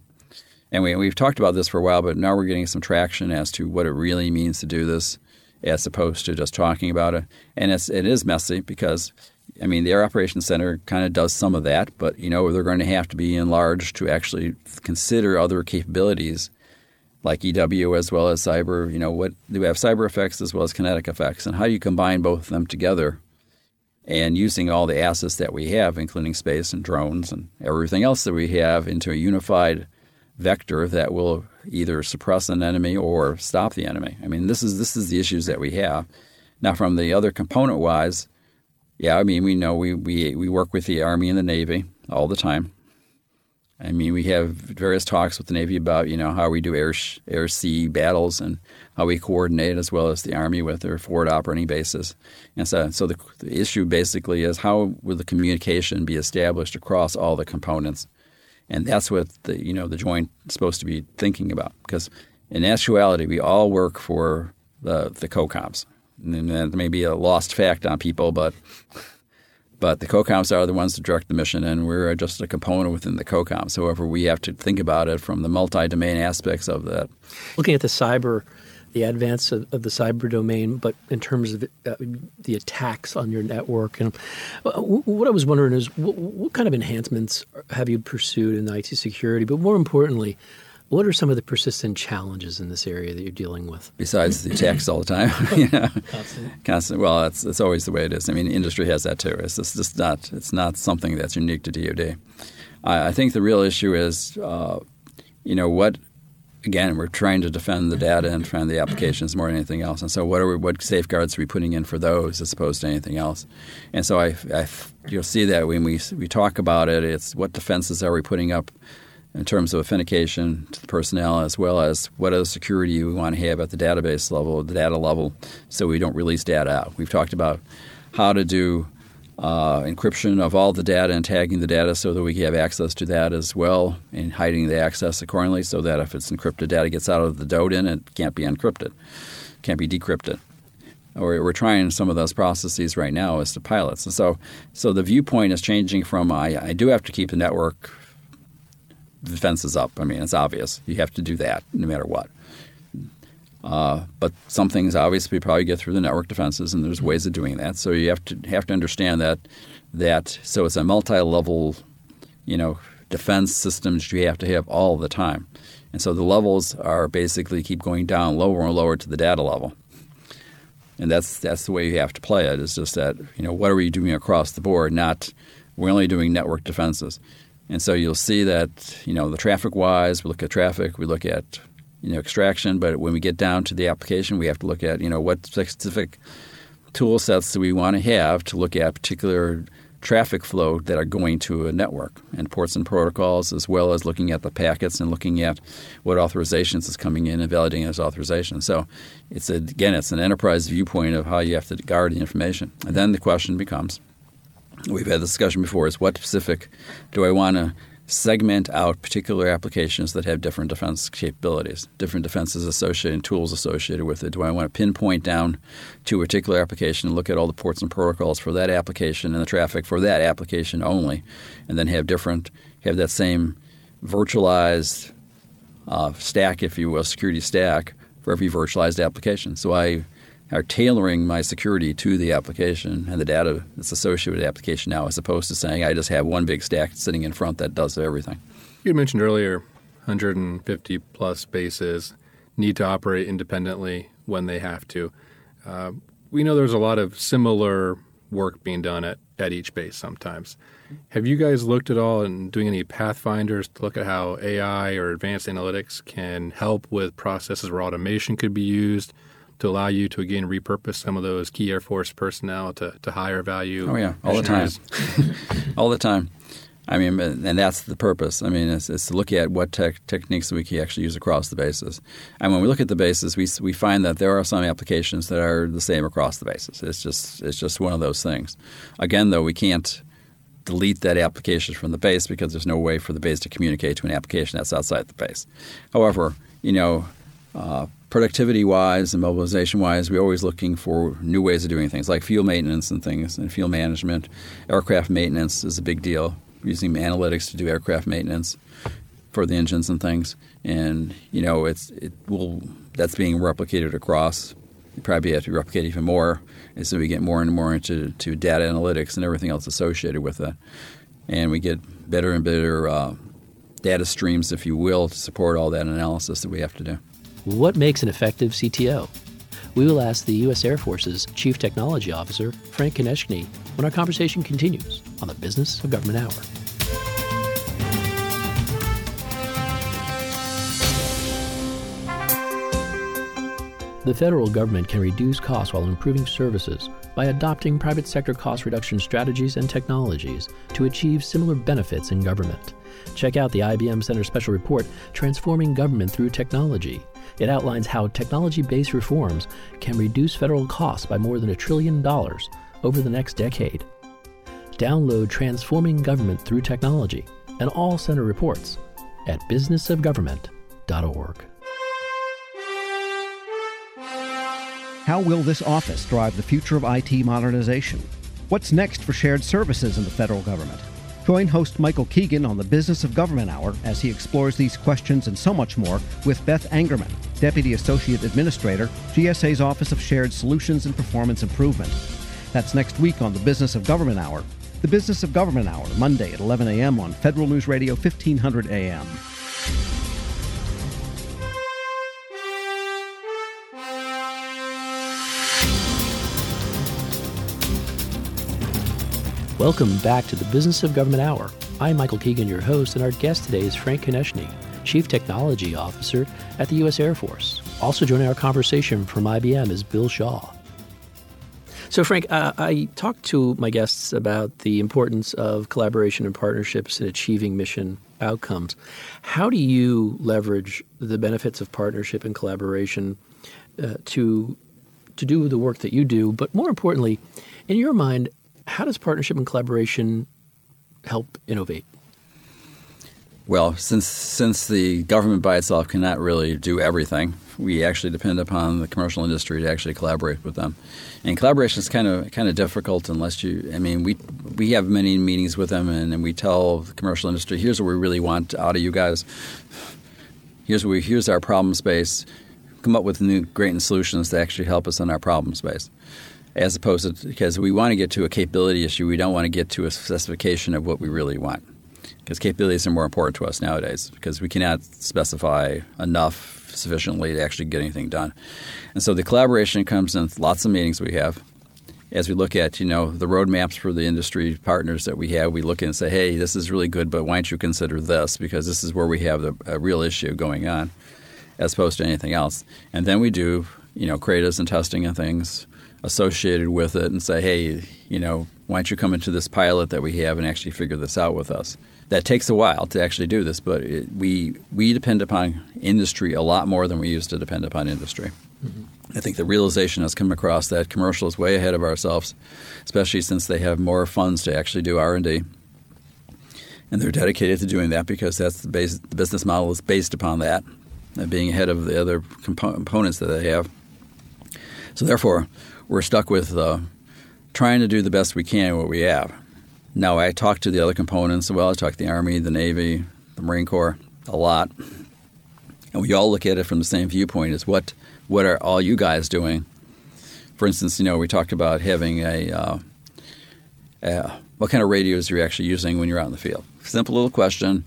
And we, we've talked about this for a while, but now we're getting some traction as to what it really means to do this as opposed to just talking about it. And it's, it is messy because, I mean, the Air Operations Center kind of does some of that, but, you know, they're going to have to be enlarged to actually consider other capabilities like EW as well as cyber. You know, what do we have cyber effects as well as kinetic effects, and how you combine both of them together? And using all the assets that we have, including space and drones and everything else that we have, into a unified vector that will either suppress an enemy or stop the enemy. I mean, this is this is the issues that we have. Now, from the other component wise, yeah, I mean, we know we, we, we work with the Army and the Navy all the time. I mean, we have various talks with the Navy about you know how we do air air sea battles and how we coordinate as well as the Army with their forward operating bases. And so, so the, the issue basically is how will the communication be established across all the components, and that's what the you know the joint is supposed to be thinking about because in actuality we all work for the the COCOMs. And that may be a lost fact on people, but but the COCOMs are the ones that direct the mission, and we're just a component within the COCOMs. However, we have to think about it from the multi-domain aspects of that. Looking at the cyber, the advance of, of the cyber domain, but in terms of uh, the attacks on your network, and uh, what I was wondering is, what, what kind of enhancements have you pursued in IT security? But more importantly, what are some of the persistent challenges in this area that you're dealing with? Besides the attacks all the time, you know, constant. constant. Well, that's that's always the way it is. I mean, industry has that too. It's just, just not it's not something that's unique to DoD. I, I think the real issue is, uh, you know, what again, we're trying to defend the data and defend the applications more than anything else. And so, what are we, what safeguards are we putting in for those as opposed to anything else? And so, I, I, you'll see that when we we talk about it, it's what defenses are we putting up in terms of authentication to the personnel, as well as what other security we want to have at the database level, the data level, so we don't release data out. We've talked about how to do uh, encryption of all the data and tagging the data so that we can have access to that as well, and hiding the access accordingly so that if it's encrypted data gets out of the DODIN, it can't be encrypted, can't be decrypted. We're trying some of those processes right now as the pilots, and so so the viewpoint is changing from I, I do have to keep the network the fence is up. I mean, it's obvious. You have to do that no matter what. Uh, but some things obviously probably get through the network defenses, and there's ways of doing that. So you have to have to understand that that so it's a multi-level, you know, defense systems you have to have all the time, and so the levels are basically keep going down lower and lower to the data level, and that's that's the way you have to play it. Is just that you know what are we doing across the board? Not we're only doing network defenses. And so you'll see that, you know, the traffic wise, we look at traffic, we look at, you know, extraction, but when we get down to the application, we have to look at, you know, what specific tool sets do we want to have to look at particular traffic flow that are going to a network and ports and protocols, as well as looking at the packets and looking at what authorizations is coming in and validating those authorizations. So it's a, again, it's an enterprise viewpoint of how you have to guard the information. And then the question becomes – we've had this discussion before is what specific do I want to segment out particular applications that have different defense capabilities, different defenses associated and tools associated with it? Do I want to pinpoint down to a particular application and look at all the ports and protocols for that application and the traffic for that application only, and then have different have that same virtualized uh, stack, if you will, security stack for every virtualized application? So I are tailoring my security to the application and the data that's associated with the application now, as opposed to saying I just have one big stack sitting in front that does everything. You mentioned earlier 150 plus bases need to operate independently when they have to. Uh, we know there's a lot of similar work being done at, at each base sometimes. Have you guys looked at all and doing any pathfinders to look at how AI or advanced analytics can help with processes where automation could be used to allow you to again repurpose some of those key Air Force personnel to, to higher value? Oh yeah, all the time, all the time. I mean, and that's the purpose. I mean, it's, it's to look at what tech, techniques we can actually use across the bases. And when we look at the bases, we we find that there are some applications that are the same across the bases. It's just it's just one of those things. Again, though, we can't delete that application from the base because there's no way for the base to communicate to an application that's outside the base. However, you know, uh, productivity wise and mobilization wise, we're always looking for new ways of doing things like fuel maintenance and things and fuel management. Aircraft maintenance is a big deal using analytics to do aircraft maintenance for the engines and things. And you know, it's it will that's being replicated across. You probably have to replicate even more as we get more and more into to data analytics and everything else associated with that. And we get better and better uh, data streams, if you will, to support all that analysis that we have to do. What makes an effective CTO? We will ask the U.S. Air Force's Chief Technology Officer, Frank Konieczny, when our conversation continues on the Business of Government Hour. The federal government can reduce costs while improving services by adopting private sector cost reduction strategies and technologies to achieve similar benefits in government. Check out the IBM Center Special Report, Transforming Government Through Technology. It outlines how technology based reforms can reduce federal costs by more than a trillion dollars over the next decade. Download Transforming Government Through Technology and all center reports at businessofgovernment.org. How will this office drive the future of IT modernization? What's next for shared services in the federal government? Join host Michael Keegan on the Business of Government Hour as he explores these questions and so much more with Beth Angerman, Deputy Associate Administrator, GSA's Office of Shared Solutions and Performance Improvement. That's next week on the Business of Government Hour. The Business of Government Hour, Monday at 11 a.m. on Federal News Radio 1500 a.m. Welcome back to the Business of Government Hour. I'm Michael Keegan, your host, and our guest today is Frank Konieczny, Chief Technology Officer at the U.S. Air Force. Also joining our conversation from IBM is Bill Shaw. So, Frank, uh, I talked to my guests about the importance of collaboration and partnerships in achieving mission outcomes. How do you leverage the benefits of partnership and collaboration uh, to to do the work that you do? But more importantly, in your mind, how does partnership and collaboration help innovate? Well, since since the government by itself cannot really do everything, we actually depend upon the commercial industry to actually collaborate with them. And collaboration is kind of kind of difficult unless you. I mean, we we have many meetings with them, and, and we tell the commercial industry, "Here's what we really want out of you guys. Here's we, here's our problem space. Come up with new great solutions to actually help us in our problem space." As opposed to because we want to get to a capability issue, we don't want to get to a specification of what we really want. Because capabilities are more important to us nowadays because we cannot specify enough sufficiently to actually get anything done. And so the collaboration comes in lots of meetings we have. As we look at, you know, the roadmaps for the industry partners that we have, we look and say, hey, this is really good, but why don't you consider this? Because this is where we have a real issue going on as opposed to anything else. And then we do, you know, CRADAs and testing and things associated with it and say, hey, you know, why don't you come into this pilot that we have and actually figure this out with us? That takes a while to actually do this, but it, we we depend upon industry a lot more than we used to depend upon industry. Mm-hmm. I think the realization has come across that commercial is way ahead of ourselves, especially since they have more funds to actually do R and D, and they're dedicated to doing that because that's the, base, the business model is based upon that, being ahead of the other components that they have. So therefore, we're stuck with uh, trying to do the best we can with what we have. Now, I talk to the other components. Well, I talk to the Army, the Navy, the Marine Corps a lot, and we all look at it from the same viewpoint: is what what are all you guys doing for instance, you know, we talked about having a, uh, what kind of radios are you actually using when you're out in the field? Simple little question,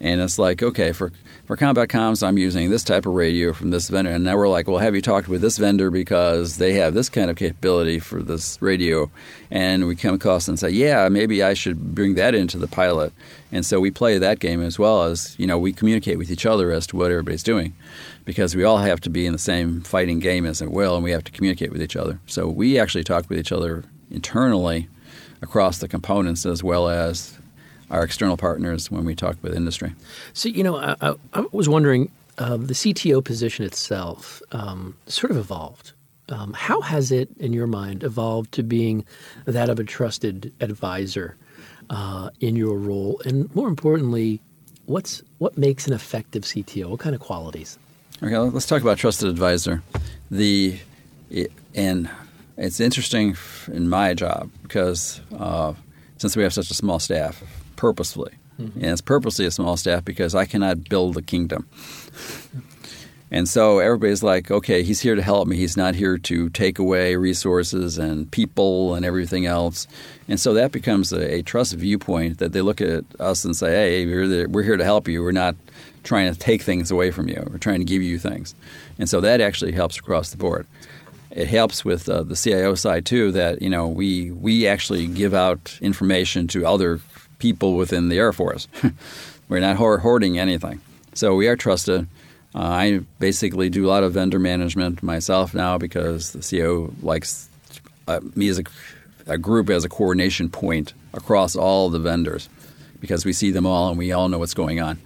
and it's like, okay, for for combat comms, I'm using this type of radio from this vendor. And now we're like, well, have you talked with this vendor because they have this kind of capability for this radio? And we come across and say, yeah, maybe I should bring that into the pilot. And so we play that game as well as, you know, we communicate with each other as to what everybody's doing because we all have to be in the same fighting game as it will, and we have to communicate with each other. So we actually talk with each other internally across the components as well as our external partners when we talk with industry. So, you know, I, I, I was wondering uh, the CTO position itself um, sort of evolved. Um, how has it, in your mind, evolved to being that of a trusted advisor uh, in your role? And more importantly, what's what makes an effective CTO? What kind of qualities? Okay, let's talk about trusted advisor. The and it's interesting in my job because uh, since we have such a small staff, purposefully. Mm-hmm. And it's purposely a small staff because I cannot build a kingdom. And so everybody's like, okay, he's here to help me. He's not here to take away resources and people and everything else. And so that becomes a, a trust viewpoint that they look at us and say, hey, we're, the, we're here to help you. We're not trying to take things away from you. We're trying to give you things. And so that actually helps across the board. It helps with uh, the CIO side too that you know we we actually give out information to other people within the Air Force. We're not hoarding anything. So we are trusted. Uh, I basically do a lot of vendor management myself now because the CEO likes uh, me as a, a, group as a coordination point across all the vendors because we see them all and we all know what's going on.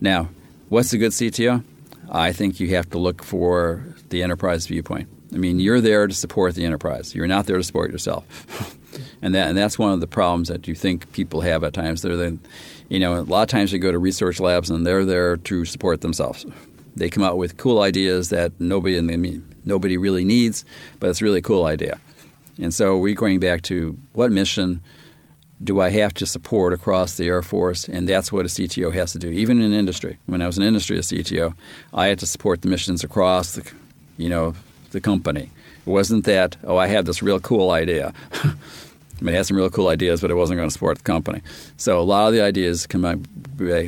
Now, what's a good CTO? I think you have to look for the enterprise viewpoint. I mean, you're there to support the enterprise. You're not there to support yourself. and that and that's one of the problems that you think people have at times. They're the, you know, a lot of times they go to research labs and they're there to support themselves. They come out with cool ideas that nobody in the, nobody really needs, but it's really a cool idea. And so we're going back to what mission do I have to support across the Air Force? And that's what a CTO has to do. Even in industry, when I was in industry as CTO, I had to support the missions across the, you know, the company. It wasn't that oh I have this real cool idea. I mean, it had some real cool ideas, but it wasn't going to support the company. So a lot of the ideas come out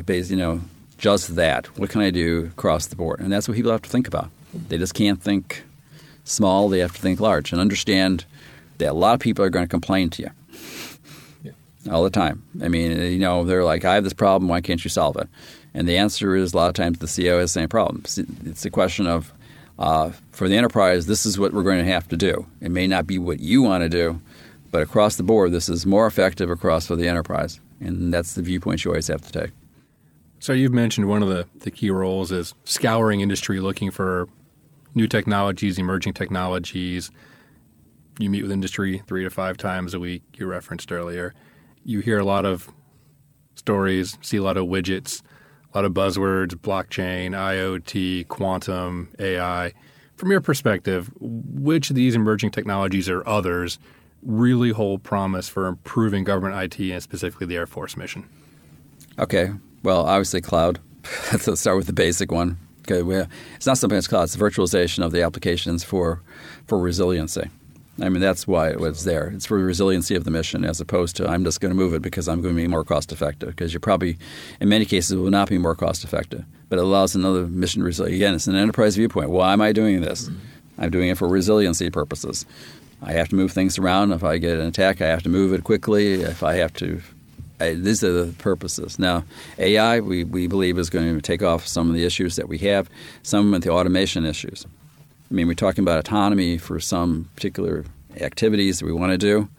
based, you know, just that. What can I do across the board? And that's what people have to think about. They just can't think small. They have to think large and understand that a lot of people are going to complain to you yeah. all the time. I mean, you know, they're like, I have this problem. Why can't you solve it? And the answer is a lot of times the CEO has the same problem. It's a question of, uh, for the enterprise, this is what we're going to have to do. It may not be what you want to do, but across the board, this is more effective across for the enterprise. And that's the viewpoint you always have to take. So you've mentioned one of the, the key roles is scouring industry, looking for new technologies, emerging technologies. You meet with industry three to five times a week, you referenced earlier. You hear a lot of stories, see a lot of widgets, a lot of buzzwords, blockchain, IoT, quantum, AI. From your perspective, which of these emerging technologies or others really hold promise for improving government IT and specifically the Air Force mission? Okay. Well, obviously, cloud. Let's start with the basic one. Okay, it's not something that's cloud; it's virtualization of the applications for for resiliency. I mean, that's why it was there. It's for the resiliency of the mission, as opposed to I'm just going to move it because I'm going to be more cost effective. Because you probably, in many cases, will not be more cost effective. But it allows another mission resilience. Again, it's an enterprise viewpoint. Why am I doing this? I'm doing it for resiliency purposes. I have to move things around. If I get an attack, I have to move it quickly. If I have to, I, these are the purposes. Now, AI, we, we believe, is going to take off some of the issues that we have, some of the automation issues. I mean, we're talking about autonomy for some particular activities that we want to do.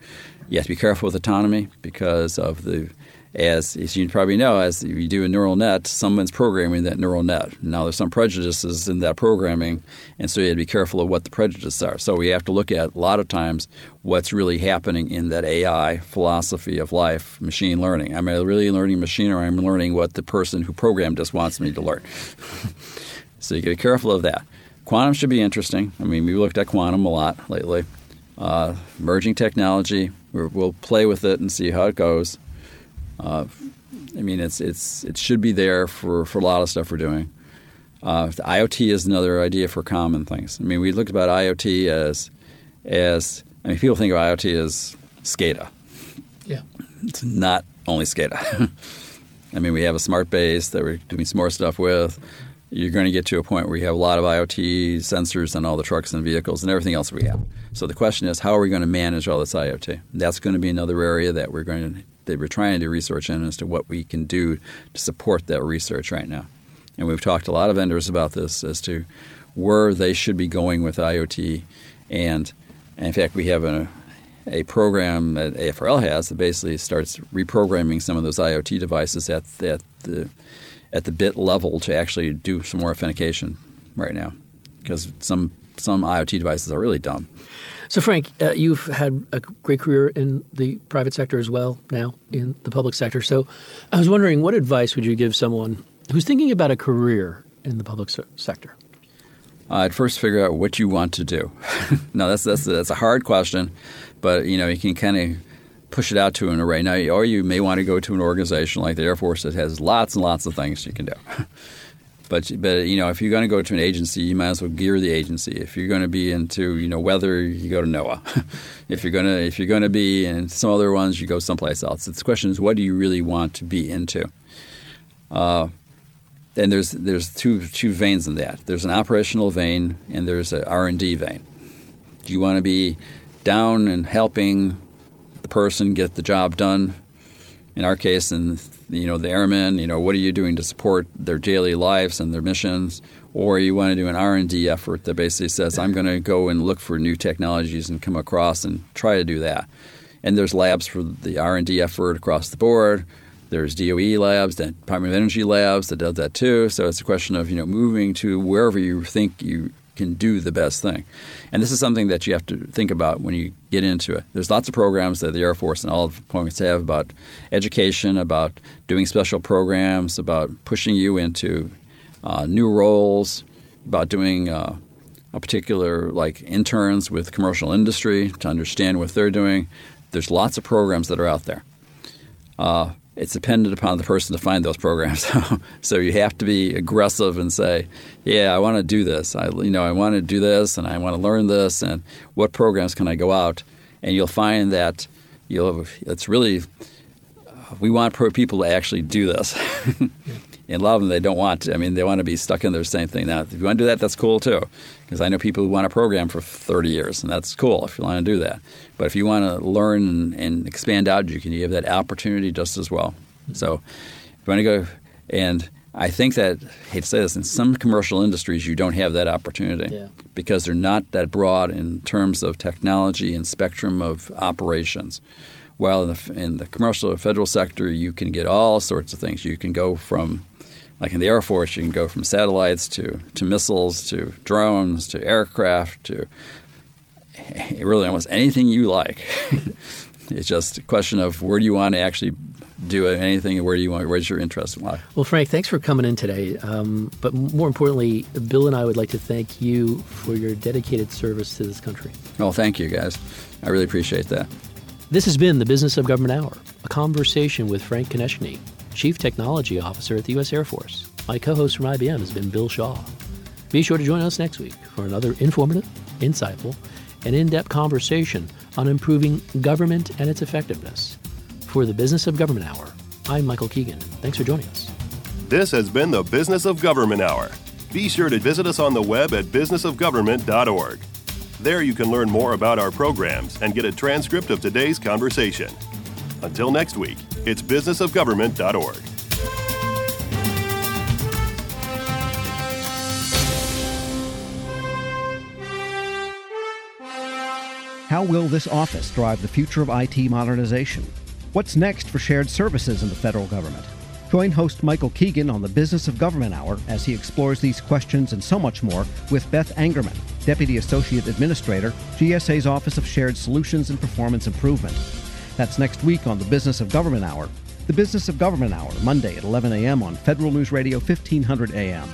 You have to be careful with autonomy because of the as, as you probably know, as you do a neural net, someone's programming that neural net. Now, there's some prejudices in that programming, and so you have to be careful of what the prejudices are. So we have to look at a lot of times what's really happening in that AI philosophy of life, machine learning. Am I really learning machine, or am I learning what the person who programmed this wants me to learn? so you got to be careful of that. Quantum should be interesting. I mean, we looked at quantum a lot lately. Uh, emerging technology, we'll play with it and see how it goes. Uh, I mean, it's it's it should be there for, for a lot of stuff we're doing. Uh, IoT is another idea for common things. I mean, we looked about IoT as as I mean, people think of IoT as SCADA. Yeah. It's not only SCADA. I mean, we have a smart base that we're doing some more stuff with. You're going to get to a point where you have a lot of IoT sensors on all the trucks and vehicles and everything else we have. So the question is, how are we going to manage all this IoT? That's going to be another area that we're going to that we're trying to do research in as to what we can do to support that research right now. And we've talked to a lot of vendors about this as to where they should be going with IoT. And, and in fact, we have a, a program that AFRL has that basically starts reprogramming some of those IoT devices at, at the at the bit level to actually do some more authentication right now, because some some IoT devices are really dumb. So, Frank, uh, you've had a great career in the private sector as well, now in the public sector. So, I was wondering, what advice would you give someone who's thinking about a career in the public se- sector? I'd first figure out what you want to do. no, that's that's that's a hard question, but you know you can kind of push it out to an array. Now, or you may want to go to an organization like the Air Force that has lots and lots of things you can do. But but you know, if you're going to go to an agency, you might as well gear the agency. If you're going to be into you know weather, you go to NOAA. if you're going to if you're going to be in some other ones, you go someplace else. the question is, what do you really want to be into? Uh, and there's there's two two veins in that. There's an operational vein and there's an R and D vein. Do you want to be down and helping the person get the job done? In our case, and you know the airmen you know what are you doing to support their daily lives and their missions? Or you want to do an r&d effort that basically says i'm going to go and look for new technologies and come across and try to do that. And there's labs for the r&d effort across the board. There's DOE labs, the Department of Energy labs that does that too. So it's a question of you know moving to wherever you think you can do the best thing. And this is something that you have to think about when you get into it. There's lots of programs that the Air Force and all the departments have about education, about doing special programs, about pushing you into uh, new roles, about doing uh, a particular like interns with commercial industry to understand what they're doing. There's lots of programs that are out there. Uh, it's dependent upon the person to find those programs. so you have to be aggressive and say, "Yeah, I want to do this. I, you know, I want to do this, and I want to learn this, and what programs can I go out?" And you'll find that you'll. It's really we want people to actually do this. and a lot of them they don't want to. I mean, they want to be stuck in their same thing. Now, if you want to do that, that's cool too, because I know people who want to program for 30 years, and that's cool if you want to do that. But if you want to learn and, and expand out, you can you have that opportunity just as well. Mm-hmm. So, if you want to go, and I think that I hate to say this, in some commercial industries you don't have that opportunity yeah. because they're not that broad in terms of technology and spectrum of operations. While in the, in the commercial or federal sector, you can get all sorts of things. You can go from like in the Air Force, you can go from satellites to, to missiles to drones to aircraft to really almost anything you like. it's just a question of where do you want to actually do anything, and where do you want, where's your interest lie? Well, Frank, thanks for coming in today. Um, but more importantly, Bill and I would like to thank you for your dedicated service to this country. Well, thank you, guys. I really appreciate that. This has been the Business of Government Hour, a conversation with Frank Konieczny, Chief Technology Officer at the U.S. Air Force. My co host from IBM has been Bill Shaw. Be sure to join us next week for another informative, insightful, and in depth conversation on improving government and its effectiveness. For the Business of Government Hour, I'm Michael Keegan. Thanks for joining us. This has been the Business of Government Hour. Be sure to visit us on the web at businessofgovernment.org. There you can learn more about our programs and get a transcript of today's conversation. Until next week, it's businessofgovernment.org. How will this office drive the future of IT modernization? What's next for shared services in the federal government? Join host Michael Keegan on the Business of Government Hour as he explores these questions and so much more with Beth Angerman, Deputy Associate Administrator, GSA's Office of Shared Solutions and Performance Improvement. That's next week on the Business of Government Hour. The Business of Government Hour, Monday at 11 a.m. on Federal News Radio 1500 AM.